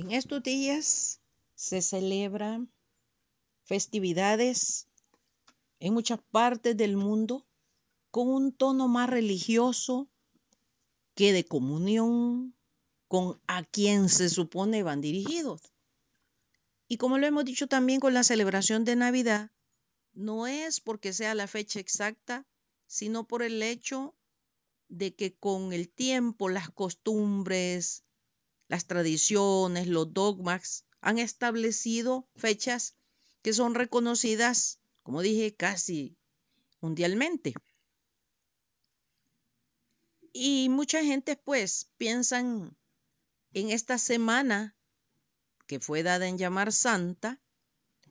En estos días se celebran festividades en muchas partes del mundo con un tono más religioso que de comunión con a quien se supone van dirigidos. Y como lo hemos dicho también con la celebración de Navidad, no es porque sea la fecha exacta, sino por el hecho de que con el tiempo las costumbres, las tradiciones, los dogmas han establecido fechas que son reconocidas, como dije, casi mundialmente. Y mucha gente pues piensan en esta semana que fue dada en llamar santa,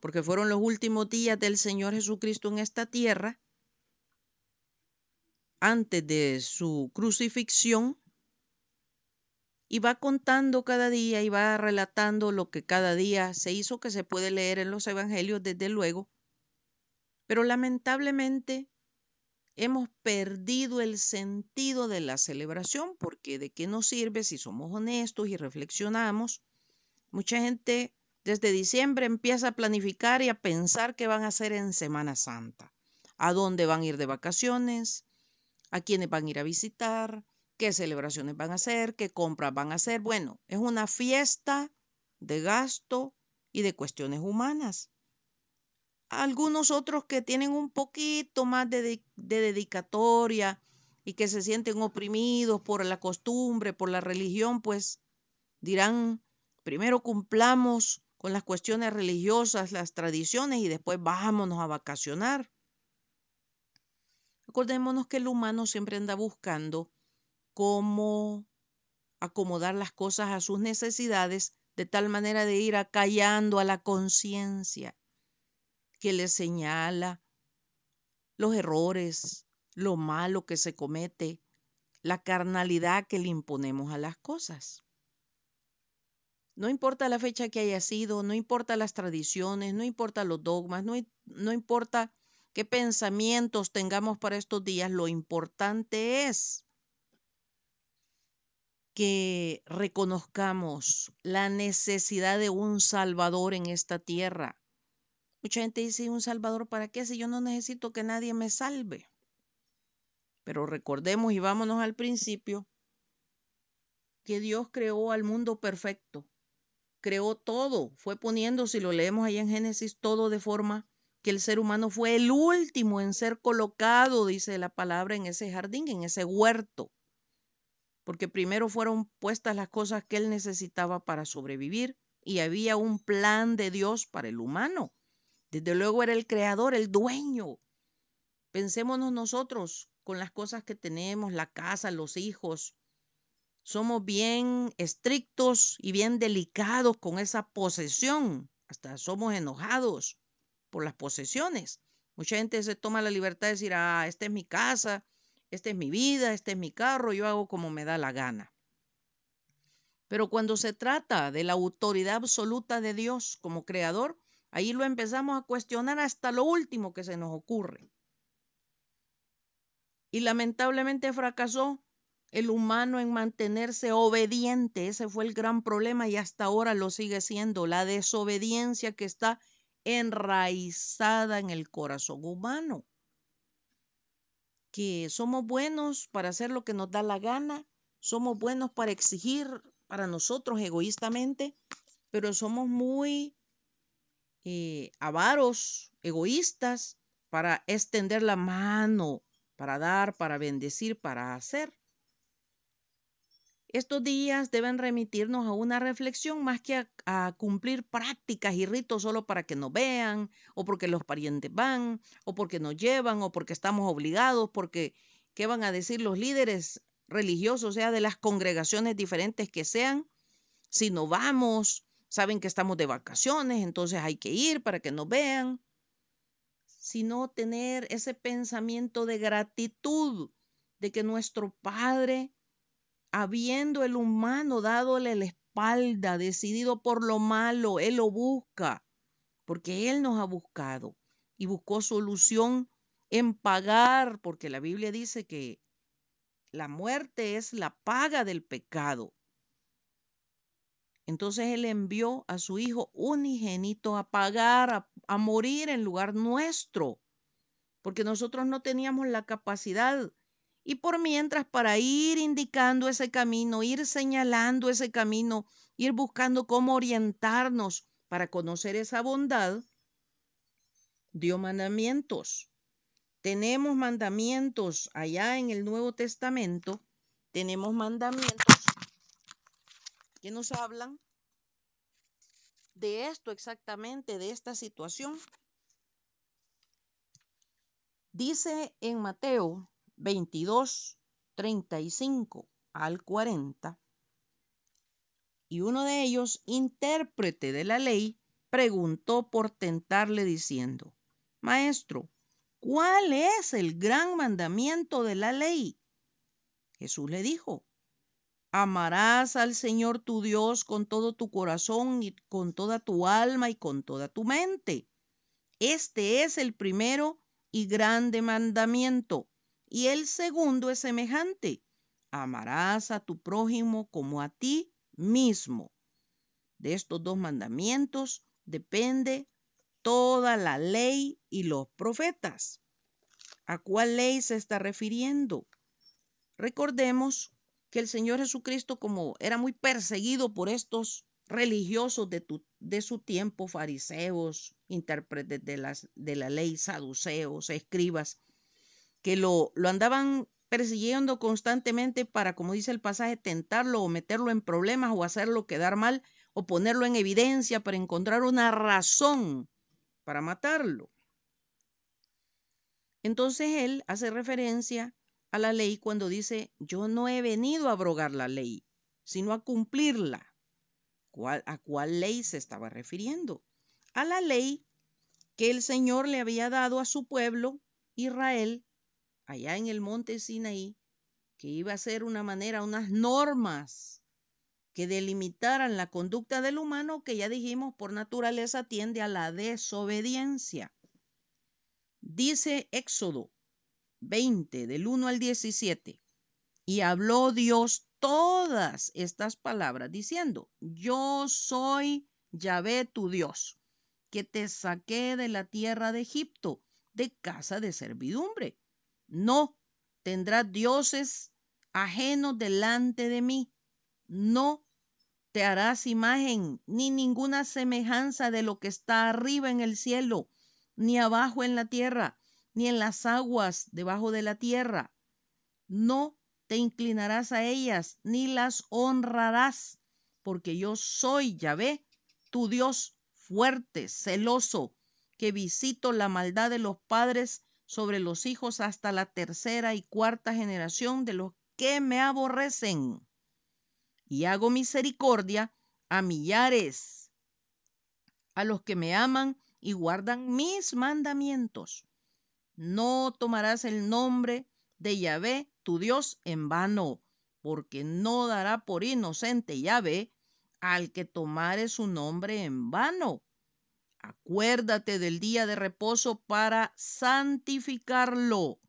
porque fueron los últimos días del Señor Jesucristo en esta tierra, antes de su crucifixión, y va contando cada día y va relatando lo que cada día se hizo, que se puede leer en los evangelios desde luego. Pero lamentablemente hemos perdido el sentido de la celebración porque de qué nos sirve si somos honestos y reflexionamos. Mucha gente desde diciembre empieza a planificar y a pensar qué van a hacer en Semana Santa, a dónde van a ir de vacaciones, a quiénes van a ir a visitar, qué celebraciones van a hacer, qué compras van a hacer. Bueno, es una fiesta de gasto y de cuestiones humanas. Algunos otros que tienen un poquito más de, de, dedicatoria y que se sienten oprimidos por la costumbre, por la religión, pues dirán, primero cumplamos con las cuestiones religiosas, las tradiciones y después vámonos a vacacionar. Acordémonos que el humano siempre anda buscando cómo acomodar las cosas a sus necesidades de tal manera de ir acallando a la conciencia que le señala los errores, lo malo que se comete, la carnalidad que le imponemos a las cosas. No importa la fecha que haya sido, no importa las tradiciones, no importa los dogmas, no, no importa qué pensamientos tengamos para estos días, lo importante es que reconozcamos la necesidad de un Salvador en esta tierra. Mucha gente dice, ¿un Salvador para qué? Si yo no necesito que nadie me salve. Pero recordemos y vámonos al principio, que Dios creó al mundo perfecto. Creó todo, fue poniendo, si lo leemos ahí en Génesis, todo de forma que el ser humano fue el último en ser colocado, dice la palabra, en ese jardín, en ese huerto porque primero fueron puestas las cosas que él necesitaba para sobrevivir y había un plan de Dios para el humano. Desde luego era el creador, el dueño. Pensémonos nosotros con las cosas que tenemos, la casa, los hijos. Somos bien estrictos y bien delicados con esa posesión. Hasta somos enojados por las posesiones. Mucha gente se toma la libertad de decir, ah, esta es mi casa, esta es mi vida, este es mi carro, yo hago como me da la gana. Pero cuando se trata de la autoridad absoluta de Dios como creador, ahí lo empezamos a cuestionar hasta lo último que se nos ocurre. Y lamentablemente fracasó el humano en mantenerse obediente. Ese fue el gran problema y hasta ahora lo sigue siendo, la desobediencia que está enraizada en el corazón humano que somos buenos para hacer lo que nos da la gana, somos buenos para exigir para nosotros egoístamente, pero somos muy eh, avaros, egoístas, para extender la mano, para dar, para bendecir, para hacer. Estos días deben remitirnos a una reflexión más que a, cumplir prácticas y ritos solo para que nos vean, o porque los parientes van, o porque nos llevan, o porque estamos obligados, porque qué van a decir los líderes religiosos, sea de las congregaciones diferentes que sean. Si no vamos, saben que estamos de vacaciones, entonces hay que ir para que nos vean. Sino tener ese pensamiento de gratitud de que nuestro Padre habiendo el humano dadole la espalda, decidido por lo malo, Él lo busca, porque Él nos ha buscado y buscó solución en pagar, porque la Biblia dice que la muerte es la paga del pecado. Entonces él envió a su hijo unigénito a pagar, a, a morir en lugar nuestro, porque nosotros no teníamos la capacidad. Y por mientras, para ir indicando ese camino, ir señalando ese camino, ir buscando cómo orientarnos para conocer esa bondad, dio mandamientos. Tenemos mandamientos allá en el Nuevo Testamento, tenemos mandamientos que nos hablan de esto exactamente, de esta situación. Dice en Mateo 22, 35 al 40, y uno de ellos, intérprete de la ley, preguntó por tentarle diciendo, Maestro, ¿cuál es el gran mandamiento de la ley? Jesús le dijo, Amarás al Señor tu Dios con todo tu corazón y con toda tu alma y con toda tu mente. Este es el primero y grande mandamiento. Y el segundo es semejante. Amarás a tu prójimo como a ti mismo. De estos dos mandamientos depende toda la ley y los profetas. ¿A cuál ley se está refiriendo? Recordemos que el Señor Jesucristo, como era muy perseguido por estos religiosos de, su tiempo, fariseos, intérpretes de la ley, saduceos, escribas, que lo, lo andaban persiguiendo constantemente para, como dice el pasaje, tentarlo o meterlo en problemas o hacerlo quedar mal o ponerlo en evidencia para encontrar una razón para matarlo. Entonces él hace referencia a la ley cuando dice, yo no he venido a abrogar la ley, sino a cumplirla. ¿A cuál ley se estaba refiriendo? A la ley que el Señor le había dado a su pueblo, Israel, allá en el monte Sinaí, que iba a ser una manera, unas normas que delimitaran la conducta del humano que ya dijimos por naturaleza tiende a la desobediencia. Dice Éxodo 20, del 1 al 17. Y habló Dios todas estas palabras diciendo, yo soy Yahvé tu Dios, que te saqué de la tierra de Egipto, de casa de servidumbre. No tendrás dioses ajenos delante de mí. No te harás imagen ni ninguna semejanza de lo que está arriba en el cielo, ni abajo en la tierra, ni en las aguas debajo de la tierra. No te inclinarás a ellas, ni las honrarás, porque yo soy Yahvé, tu Dios fuerte, celoso, que visito la maldad de los padres sobre los hijos hasta la tercera y cuarta generación de los que me aborrecen. Y hago misericordia a millares, a los que me aman y guardan mis mandamientos. No tomarás el nombre de Yahvé, tu Dios, en vano, porque no dará por inocente Yahvé al que tomare su nombre en vano. Acuérdate del día de reposo para santificarlo.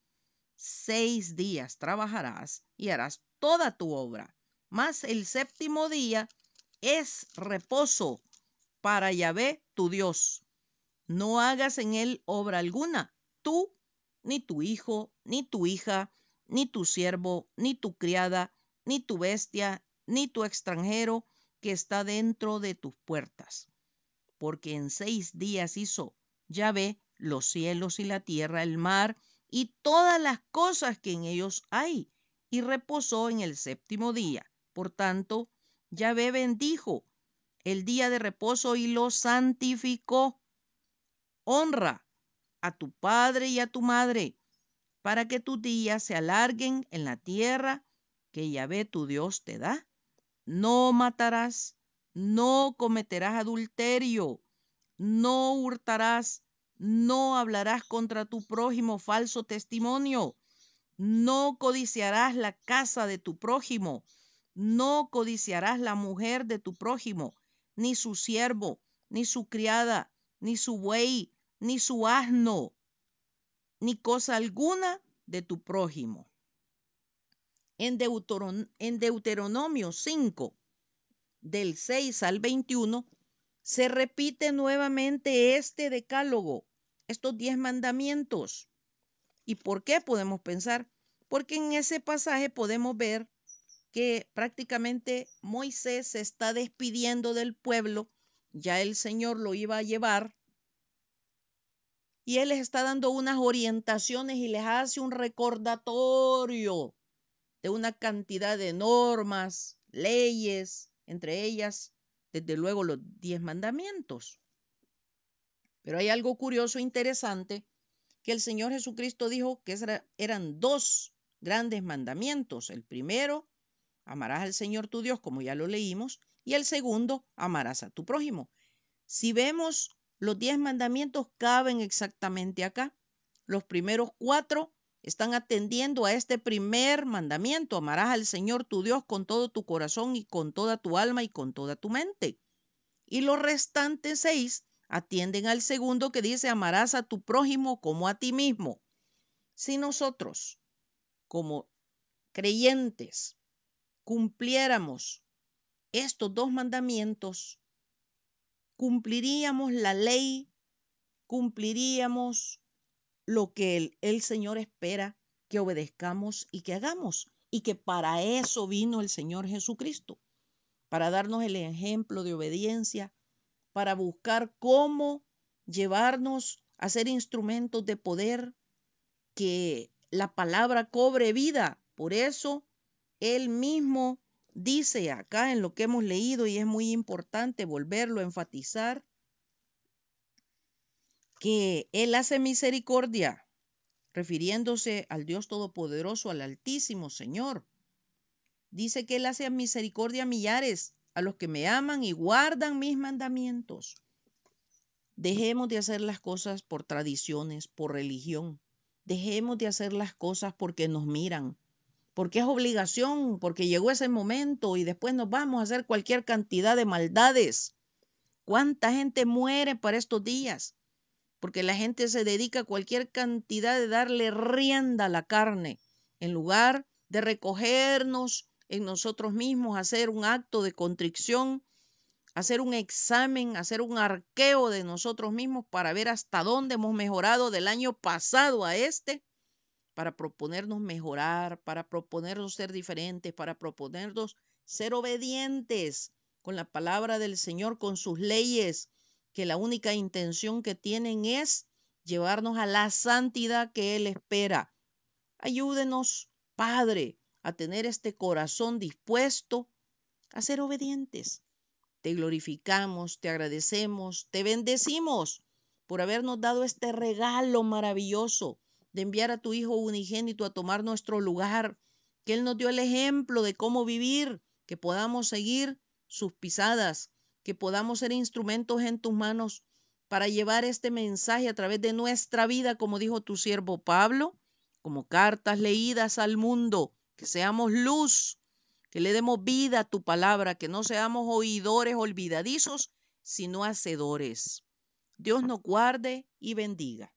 Seis días trabajarás y harás toda tu obra, mas el séptimo día es reposo para Yahvé tu Dios. No hagas en él obra alguna, tú ni tu hijo, ni tu hija, ni tu siervo, ni tu criada, ni tu bestia, ni tu extranjero que está dentro de tus puertas. Porque en seis días hizo Yahvé los cielos y la tierra, el mar y todas las cosas que en ellos hay, y reposó en el séptimo día. Por tanto, Yahvé bendijo el día de reposo y lo santificó. Honra a tu padre y a tu madre, para que tus días se alarguen en la tierra que Yahvé tu Dios te da. No matarás, no cometerás adulterio, no hurtarás, no hablarás contra tu prójimo falso testimonio, no codiciarás la casa de tu prójimo, no codiciarás la mujer de tu prójimo, ni su siervo, ni su criada, ni su buey, ni su asno, ni cosa alguna de tu prójimo. En, Deuteronomio 5, del 6 al 21, se repite nuevamente este decálogo, estos diez mandamientos. ¿Y por qué podemos pensar? Porque en ese pasaje podemos ver que prácticamente Moisés se está despidiendo del pueblo, ya el Señor lo iba a llevar, y él les está dando unas orientaciones y les hace un recordatorio de una cantidad de normas, leyes, entre ellas, desde luego, los diez mandamientos. Pero hay algo curioso e interesante que el Señor Jesucristo dijo que eran dos grandes mandamientos. El primero, amarás al Señor tu Dios, como ya lo leímos, y el segundo, amarás a tu prójimo. Si vemos, los diez mandamientos caben exactamente acá. Los primeros cuatro están atendiendo a este primer mandamiento, amarás al Señor tu Dios con todo tu corazón y con toda tu alma y con toda tu mente. Y los restantes seis atienden al segundo que dice, amarás a tu prójimo como a ti mismo. Si nosotros, como creyentes, cumpliéramos estos dos mandamientos, cumpliríamos la ley, cumpliríamos lo que el, Señor espera que obedezcamos y que hagamos. Y que para eso vino el Señor Jesucristo, para darnos el ejemplo de obediencia, para buscar cómo llevarnos a ser instrumentos de poder, que la palabra cobre vida. Por eso él mismo dice acá en lo que hemos leído, y es muy importante volverlo a enfatizar, que Él hace misericordia, refiriéndose al Dios Todopoderoso, al Altísimo Señor. Dice que Él hace misericordia a millares, a los que me aman y guardan mis mandamientos. Dejemos de hacer las cosas por tradiciones, por religión. Dejemos de hacer las cosas porque nos miran, porque es obligación, porque llegó ese momento y después nos vamos a hacer cualquier cantidad de maldades. ¿Cuánta gente muere para estos días? Porque la gente se dedica a cualquier cantidad de darle rienda a la carne, en lugar de recogernos en nosotros mismos, hacer un acto de contrición, hacer un examen, hacer un arqueo de nosotros mismos para ver hasta dónde hemos mejorado del año pasado a este para proponernos mejorar, para proponernos ser diferentes, para proponernos ser obedientes con la palabra del Señor, con sus leyes, que la única intención que tienen es llevarnos a la santidad que Él espera. Ayúdenos, Padre, a tener este corazón dispuesto a ser obedientes. Te glorificamos, te agradecemos, te bendecimos por habernos dado este regalo maravilloso de enviar a tu Hijo unigénito a tomar nuestro lugar, que Él nos dio el ejemplo de cómo vivir, que podamos seguir sus pisadas, que podamos ser instrumentos en tus manos para llevar este mensaje a través de nuestra vida, como dijo tu siervo Pablo, como cartas leídas al mundo, que seamos luz, que le demos vida a tu palabra, que no seamos oidores olvidadizos, sino hacedores. Dios nos guarde y bendiga.